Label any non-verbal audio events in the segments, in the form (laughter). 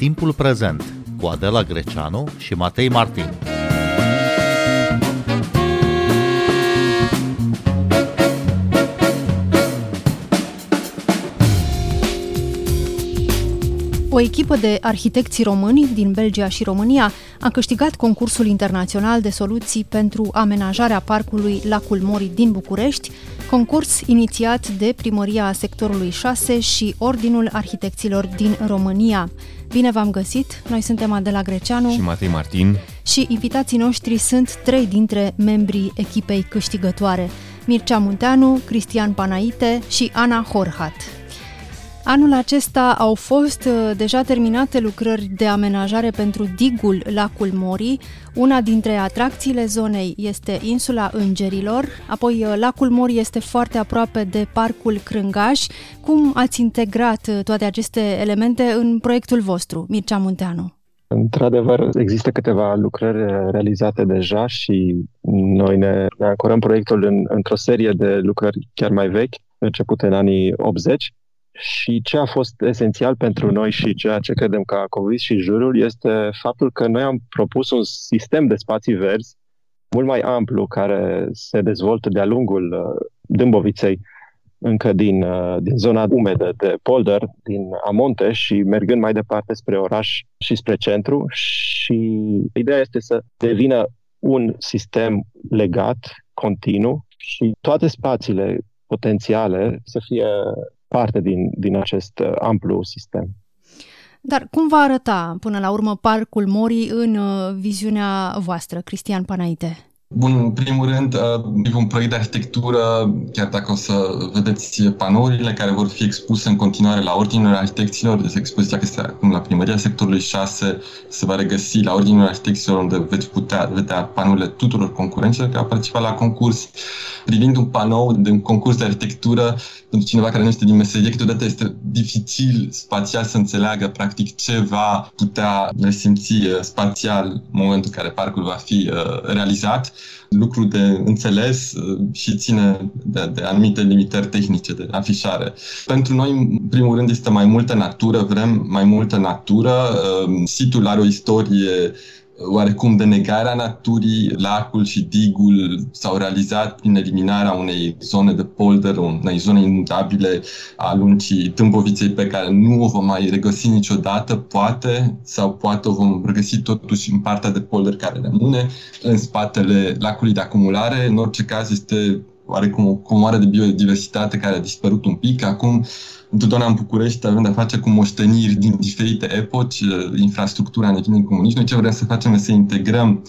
Timpul prezent cu Adela Greceanu și Matei Martin. O echipă de arhitecți români din Belgia și România a câștigat concursul internațional de soluții pentru amenajarea parcului Lacul Mori din București, concurs inițiat de Primăria Sectorului 6 și Ordinul Arhitecților din România. Bine v-am găsit! Noi suntem Adela Greceanu și Matei Martin și invitații noștri sunt trei dintre membrii echipei câștigătoare. Mircea Munteanu, Cristian Panaite și Ana Horhat. Anul acesta au fost uh, deja terminate lucrări de amenajare pentru digul Lacul Mori. Una dintre atracțiile zonei este insula Îngerilor, apoi uh, Lacul Mori este foarte aproape de Parcul Crângaș. Cum ați integrat uh, toate aceste elemente în proiectul vostru, Mircea Munteanu? Într-adevăr, există câteva lucrări realizate deja și noi ne, ne ancorăm proiectul în, într-o serie de lucrări chiar mai vechi, începute în anii 80 și ce a fost esențial pentru noi și ceea ce credem că a convins și jurul este faptul că noi am propus un sistem de spații verzi mult mai amplu care se dezvoltă de-a lungul uh, Dâmboviței, încă din, uh, din zona umedă de Polder, din Amonte și mergând mai departe spre oraș și spre centru. Și ideea este să devină un sistem legat, continuu și toate spațiile potențiale să fie parte din, din acest uh, amplu sistem. Dar cum va arăta până la urmă Parcul Mori în uh, viziunea voastră, Cristian Panaite? Bun, în primul rând, uh, e un proiect de arhitectură, chiar dacă o să vedeți panourile care vor fi expuse în continuare la Ordinul Arhitecților, deci expoziția că este acum la primăria sectorului 6 se va regăsi la Ordinul Arhitecților unde veți putea vedea panourile tuturor concurenților care au participat la concurs. Privind un panou de un concurs de arhitectură, pentru cineva care nu este din meserie, câteodată este dificil spațial să înțeleagă practic ce va putea resimți uh, spațial în momentul în care parcul va fi uh, realizat lucru de înțeles uh, și ține de, de anumite limitări tehnice de afișare. Pentru noi, în primul rând, este mai multă natură, vrem mai multă natură. Situl are o istorie oarecum de negarea naturii, lacul și digul s-au realizat prin eliminarea unei zone de polder, unei zone inundabile a lungii Tâmboviței pe care nu o vom mai regăsi niciodată, poate, sau poate o vom regăsi totuși în partea de polder care rămâne, în spatele lacului de acumulare. În orice caz este oarecum o comoară de biodiversitate care a dispărut un pic. Acum întotdeauna în București avem de-a face cu moșteniri din diferite epoci, infrastructura ne vine comuniști. Noi ce vrem să facem este să integrăm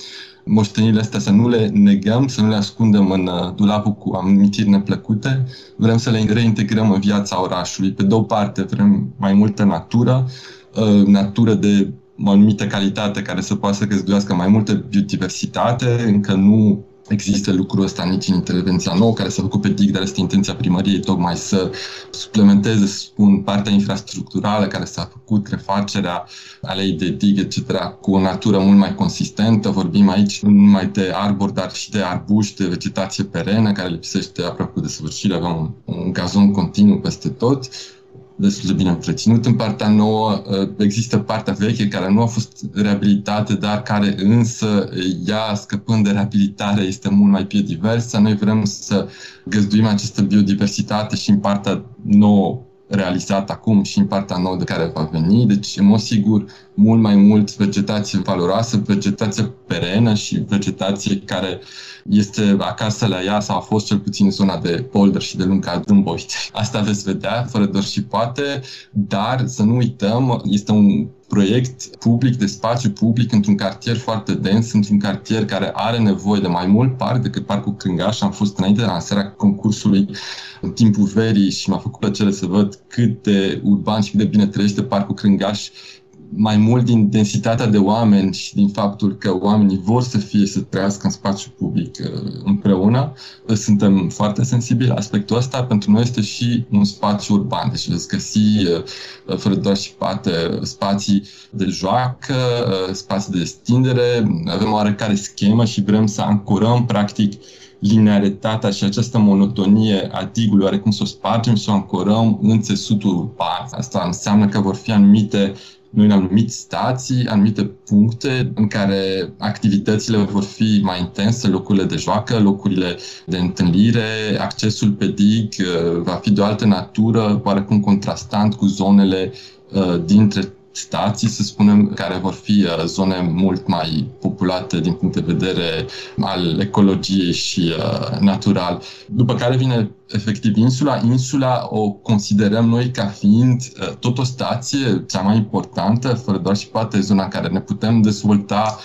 moștenirile astea, să nu le negăm, să nu le ascundem în uh, dulapul cu amintiri neplăcute. Vrem să le reintegrăm în viața orașului. Pe de o parte vrem mai multă natură, uh, natură de o anumită calitate care să poată să găzduiască mai multă biodiversitate, încă nu există lucrul ăsta nici în intervenția nouă care s-a făcut pe DIC, dar este intenția primăriei tocmai să suplementeze, spun, partea infrastructurală care s-a făcut, refacerea alei de DIG, etc., cu o natură mult mai consistentă. Vorbim aici nu numai de arbori, dar și de arbuși, de vegetație perenă care lipsește aproape de sfârșit. Avem un, un gazon continuu peste tot destul de bine întreținut. În partea nouă uh, există partea veche care nu a fost reabilitată, dar care însă ea, scăpând de reabilitare, este mult mai biodiversă. Noi vrem să găzduim această biodiversitate și în partea nouă realizat acum și în partea nouă de care va veni. Deci, în mod sigur, mult mai mult vegetație valoroasă, vegetație perenă și vegetație care este acasă la ea sau a fost cel puțin în zona de polder și de lunga Dâmbovițe. Asta veți vedea, fără doar și poate, dar să nu uităm, este un proiect public, de spațiu public, într-un cartier foarte dens, într-un cartier care are nevoie de mai mult parc decât Parcul Crângaș. Am fost înainte de lansarea concursului în timpul verii și m-a făcut plăcere să văd cât de urban și cât de bine trăiește Parcul Crângaș mai mult din densitatea de oameni și din faptul că oamenii vor să fie, să trăiască în spațiu public uh, împreună, suntem foarte sensibili la aspectul ăsta. Pentru noi este și un spațiu urban, deci veți găsi, uh, fără doar și poate, spații de joacă, uh, spații de stindere, avem oarecare schemă și vrem să ancorăm, practic, linearitatea și această monotonie a digului, oarecum să o spargem și să o ancorăm în țesutul urban. Asta înseamnă că vor fi anumite noi în anumite stații, anumite puncte în care activitățile vor fi mai intense, locurile de joacă, locurile de întâlnire, accesul pe dig uh, va fi de o altă natură, oarecum contrastant cu zonele uh, dintre stații, să spunem, care vor fi uh, zone mult mai populate din punct de vedere al ecologiei și uh, natural. După care vine efectiv insula. Insula o considerăm noi ca fiind uh, tot o stație cea mai importantă, fără doar și poate zona care ne putem dezvolta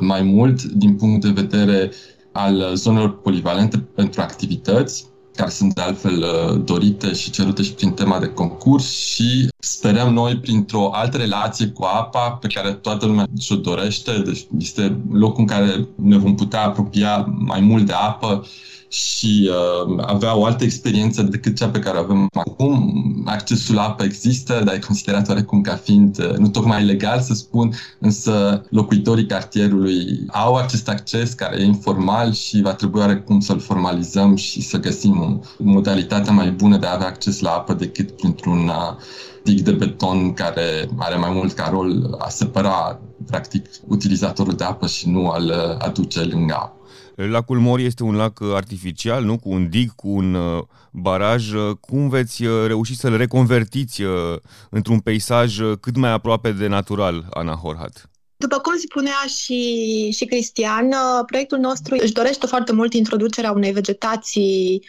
mai mult din punct de vedere al zonelor polivalente pentru activități care sunt de altfel uh, dorite și cerute și prin tema de concurs și sperăm noi printr-o altă relație cu apa pe care toată lumea și-o dorește, deci este locul în care ne vom putea apropia mai mult de apă și uh, avea o altă experiență decât cea pe care o avem acum. Accesul la apă există, dar e considerat oarecum ca fiind uh, nu tocmai legal, să spun, însă locuitorii cartierului au acest acces care e informal și va trebui oarecum să-l formalizăm și să găsim o modalitate mai bună de a avea acces la apă decât printr-un uh, dig de beton care are mai mult ca rol a separa practic utilizatorul de apă și nu al uh, aduce lângă apă. Lacul Mori este un lac artificial, nu? cu un dig, cu un uh, baraj. Cum veți uh, reuși să-l reconvertiți uh, într-un peisaj cât mai aproape de natural, Ana Horhat? După cum spunea și, și Cristian, proiectul nostru își dorește foarte mult introducerea unei vegetații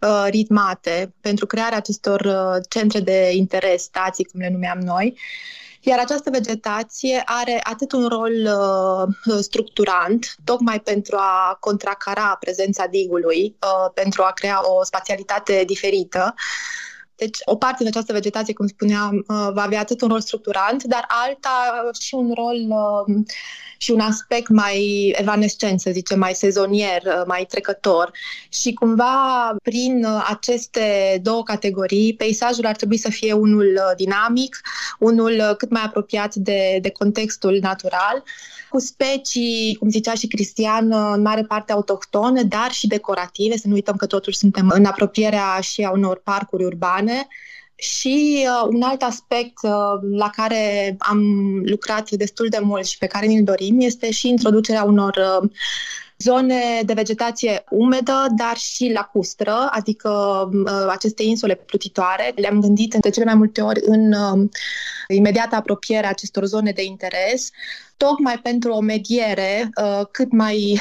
uh, ritmate pentru crearea acestor uh, centre de interes, stații, cum le numeam noi. Uh, iar această vegetație are atât un rol uh, structurant, tocmai pentru a contracara prezența digului, uh, pentru a crea o spațialitate diferită, deci, o parte din această vegetație, cum spuneam, uh, va avea atât un rol structurant, dar alta și un rol uh, și un aspect mai evanescent, să zicem, mai sezonier, uh, mai trecător. Și cumva, prin aceste două categorii, peisajul ar trebui să fie unul dinamic, unul cât mai apropiat de, de contextul natural, cu specii, cum zicea și Cristian, în mare parte autohtone, dar și decorative. Să nu uităm că totuși suntem în apropierea și a unor parcuri urbane. Și uh, un alt aspect uh, la care am lucrat destul de mult și pe care ni-l dorim este și introducerea unor uh, zone de vegetație umedă, dar și lacustră, adică uh, aceste insule plutitoare. Le-am gândit de cele mai multe ori în uh, imediată apropiere acestor zone de interes, tocmai pentru o mediere uh, cât mai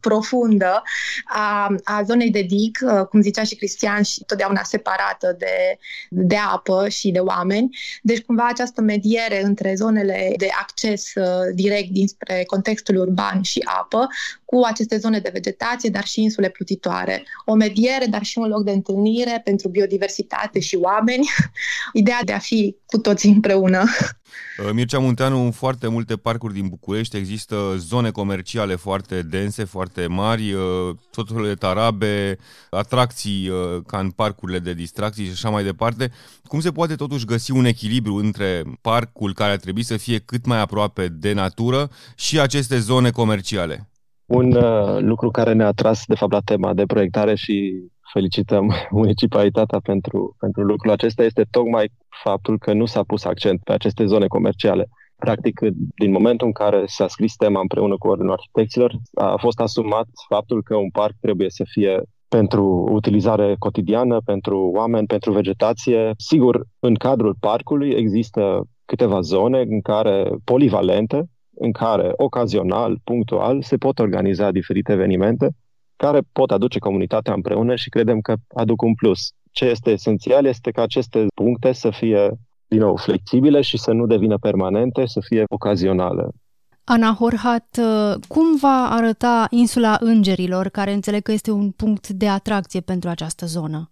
profundă a, a zonei de dig, uh, cum zicea și Cristian, și totdeauna separată de, de apă și de oameni. Deci, cumva, această mediere între zonele de acces uh, direct dinspre contextul urban și apă, cu aceste zone de vegetație, dar și insule plutitoare. O mediere, dar și un loc de întâlnire pentru biodiversitate și oameni. (laughs) Ideea de a fi cu toții împreună. Uh, Mircea Munteanu, în foarte multe parcuri din București există zone comerciale foarte dense, foarte mari, uh, tot felul de tarabe, atracții uh, ca în parcurile de distracții și așa mai departe. Cum se poate totuși găsi un echilibru între parcul care ar trebui să fie cât mai aproape de natură și aceste zone comerciale? Un uh, lucru care ne-a tras, de fapt, la tema de proiectare și felicităm (laughs) municipalitatea pentru, pentru lucrul acesta este tocmai faptul că nu s-a pus accent pe aceste zone comerciale. Practic, din momentul în care s-a scris tema împreună cu Ordinul Arhitecților, a fost asumat faptul că un parc trebuie să fie pentru utilizare cotidiană, pentru oameni, pentru vegetație. Sigur, în cadrul parcului există câteva zone în care polivalente, în care ocazional, punctual, se pot organiza diferite evenimente care pot aduce comunitatea împreună și credem că aduc un plus. Ce este esențial este ca aceste puncte să fie, din nou, flexibile și să nu devină permanente, să fie ocazionale. Ana Horhat, cum va arăta insula Îngerilor, care înțeleg că este un punct de atracție pentru această zonă?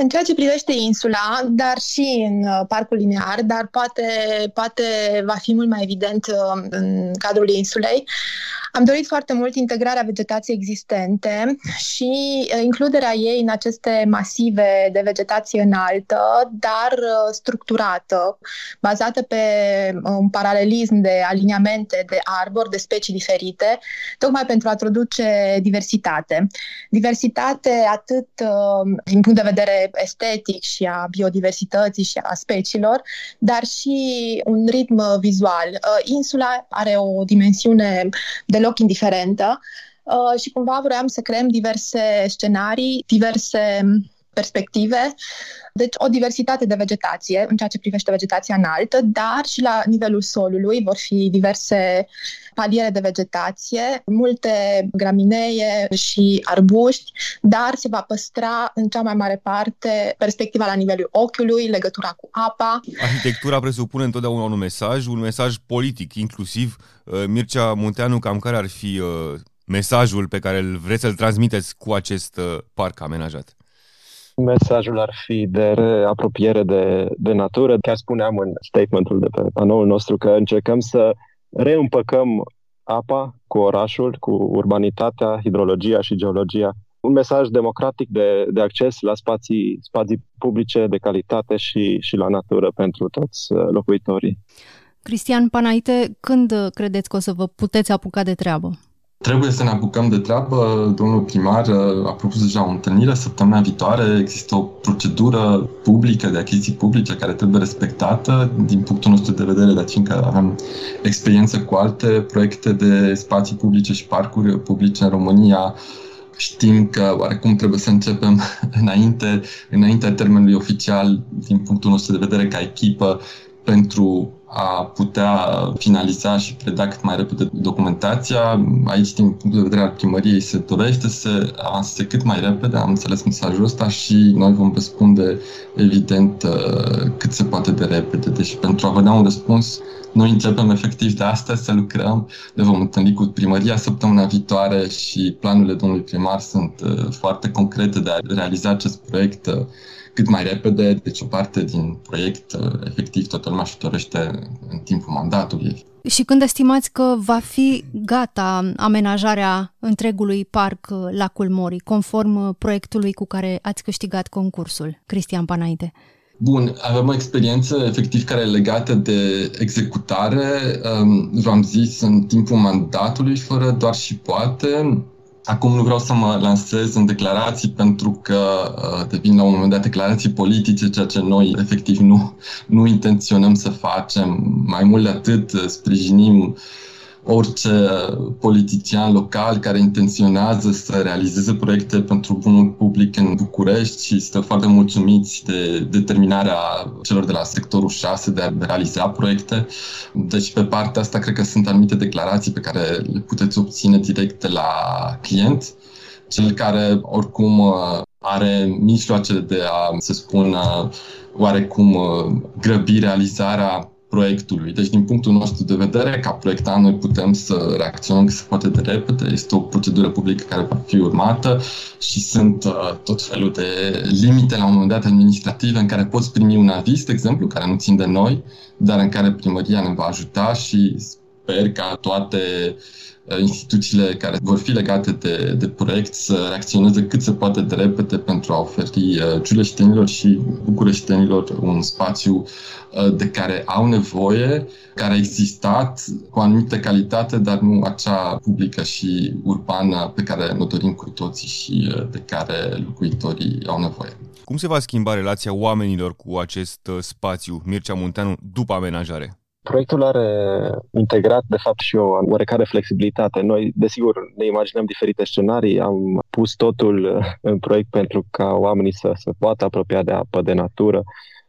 În ceea ce privește insula, dar și în uh, parcul linear, dar poate, poate va fi mult mai evident uh, în cadrul insulei, am dorit foarte mult integrarea vegetației existente și uh, includerea ei în aceste masive de vegetație înaltă, dar structurată, bazată pe un paralelism de aliniamente de arbori, de specii diferite, tocmai pentru a introduce diversitate. Diversitate atât din punct de vedere estetic și a biodiversității și a speciilor, dar și un ritm vizual. Uh, insula are o dimensiune deloc indiferentă uh, și cumva vroiam să creăm diverse scenarii, diverse perspective, deci o diversitate de vegetație în ceea ce privește vegetația înaltă, dar și la nivelul solului vor fi diverse paliere de vegetație, multe graminee și arbuști, dar se va păstra în cea mai mare parte perspectiva la nivelul ochiului, legătura cu apa. Arhitectura presupune întotdeauna un mesaj, un mesaj politic inclusiv. Uh, Mircea Munteanu, cam care ar fi uh, mesajul pe care îl vreți să-l transmiteți cu acest uh, parc amenajat? Mesajul ar fi de apropiere de, de natură. Chiar spuneam în statementul de pe panoul nostru că încercăm să reîmpăcăm apa cu orașul, cu urbanitatea, hidrologia și geologia. Un mesaj democratic de, de acces la spații, spații publice de calitate și, și la natură pentru toți uh, locuitorii. Cristian Panaite, când credeți că o să vă puteți apuca de treabă? Trebuie să ne apucăm de treabă. Domnul primar uh, a propus deja o întâlnire săptămâna viitoare. Există o procedură publică de achiziții publice care trebuie respectată din punctul nostru de vedere, dar fiindcă avem experiență cu alte proiecte de spații publice și parcuri publice în România, știm că oarecum trebuie să începem (laughs) înainte, înaintea termenului oficial, din punctul nostru de vedere, ca echipă, pentru a putea finaliza și preda cât mai repede documentația. Aici, din punct de vedere al primăriei, se dorește să avanseze cât mai repede, am înțeles mesajul ăsta și noi vom răspunde, evident, uh, cât se poate de repede. Deci, pentru a vă da un răspuns, noi începem efectiv de astăzi să lucrăm, ne vom întâlni cu primăria săptămâna viitoare și planurile domnului primar sunt uh, foarte concrete de a realiza acest proiect uh, cât mai repede, deci o parte din proiect, uh, efectiv, toată lumea și dorește în timpul mandatului. Și când estimați că va fi gata amenajarea întregului parc uh, Lacul Mori, conform uh, proiectului cu care ați câștigat concursul, Cristian Panaite? Bun, avem o experiență efectiv care e legată de executare, um, v-am zis, în timpul mandatului, fără doar și poate. Acum nu vreau să mă lansez în declarații pentru că uh, devin la un moment dat declarații politice, ceea ce noi efectiv nu, nu intenționăm să facem. Mai mult de atât, sprijinim uh, orice politician local care intenționează să realizeze proiecte pentru bunul public în București și stă foarte mulțumiți de determinarea celor de la sectorul 6 de a realiza proiecte. Deci pe partea asta cred că sunt anumite declarații pe care le puteți obține direct de la client. Cel care oricum are mijloacele de a, să spun, oarecum grăbi realizarea proiectului. Deci, din punctul nostru de vedere, ca proiectant, noi putem să reacționăm cât se poate de repede. Este o procedură publică care va fi urmată și sunt uh, tot felul de limite la un moment dat administrative în care poți primi un aviz, de exemplu, care nu țin de noi, dar în care primăria ne va ajuta și sper ca toate uh, instituțiile care vor fi legate de, de proiect să reacționeze cât se poate de repede pentru a oferi uh, giuleștenilor și bucureștenilor un spațiu Uh, de care au nevoie, care a existat cu o anumită calitate, dar nu acea publică și urbană pe care ne dorim cu toții și uh, de care locuitorii au nevoie. Cum se va schimba relația oamenilor cu acest uh, spațiu, Mircea Munteanu, după amenajare? Proiectul are integrat, de fapt, și o oarecare flexibilitate. Noi, desigur, ne imaginăm diferite scenarii. Am pus totul în proiect pentru ca oamenii să se poată apropia de apă, de natură,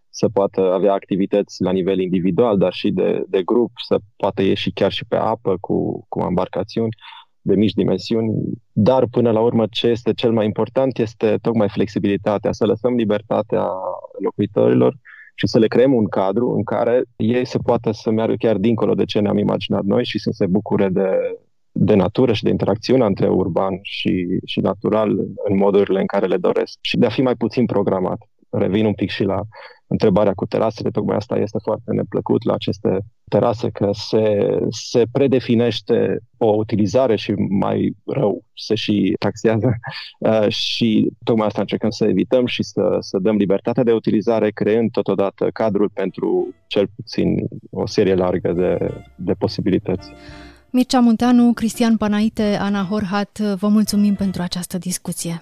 să poată avea activități la nivel individual, dar și de, de grup, să poată ieși chiar și pe apă cu, cu embarcațiuni de mici dimensiuni, dar până la urmă ce este cel mai important este tocmai flexibilitatea, să lăsăm libertatea locuitorilor și să le creăm un cadru în care ei se poată să meargă chiar dincolo de ce ne-am imaginat noi și să se bucure de, de natură și de interacțiune între urban și, și natural în modurile în care le doresc și de a fi mai puțin programat. Revin un pic și la întrebarea cu terasele, tocmai asta este foarte neplăcut la aceste terase, că se, se predefinește o utilizare și mai rău se și taxează (laughs) uh, și tocmai asta încercăm să evităm și să, să dăm libertatea de utilizare, creând totodată cadrul pentru cel puțin o serie largă de, de posibilități. Mircea Munteanu, Cristian Panaite, Ana Horhat, vă mulțumim pentru această discuție.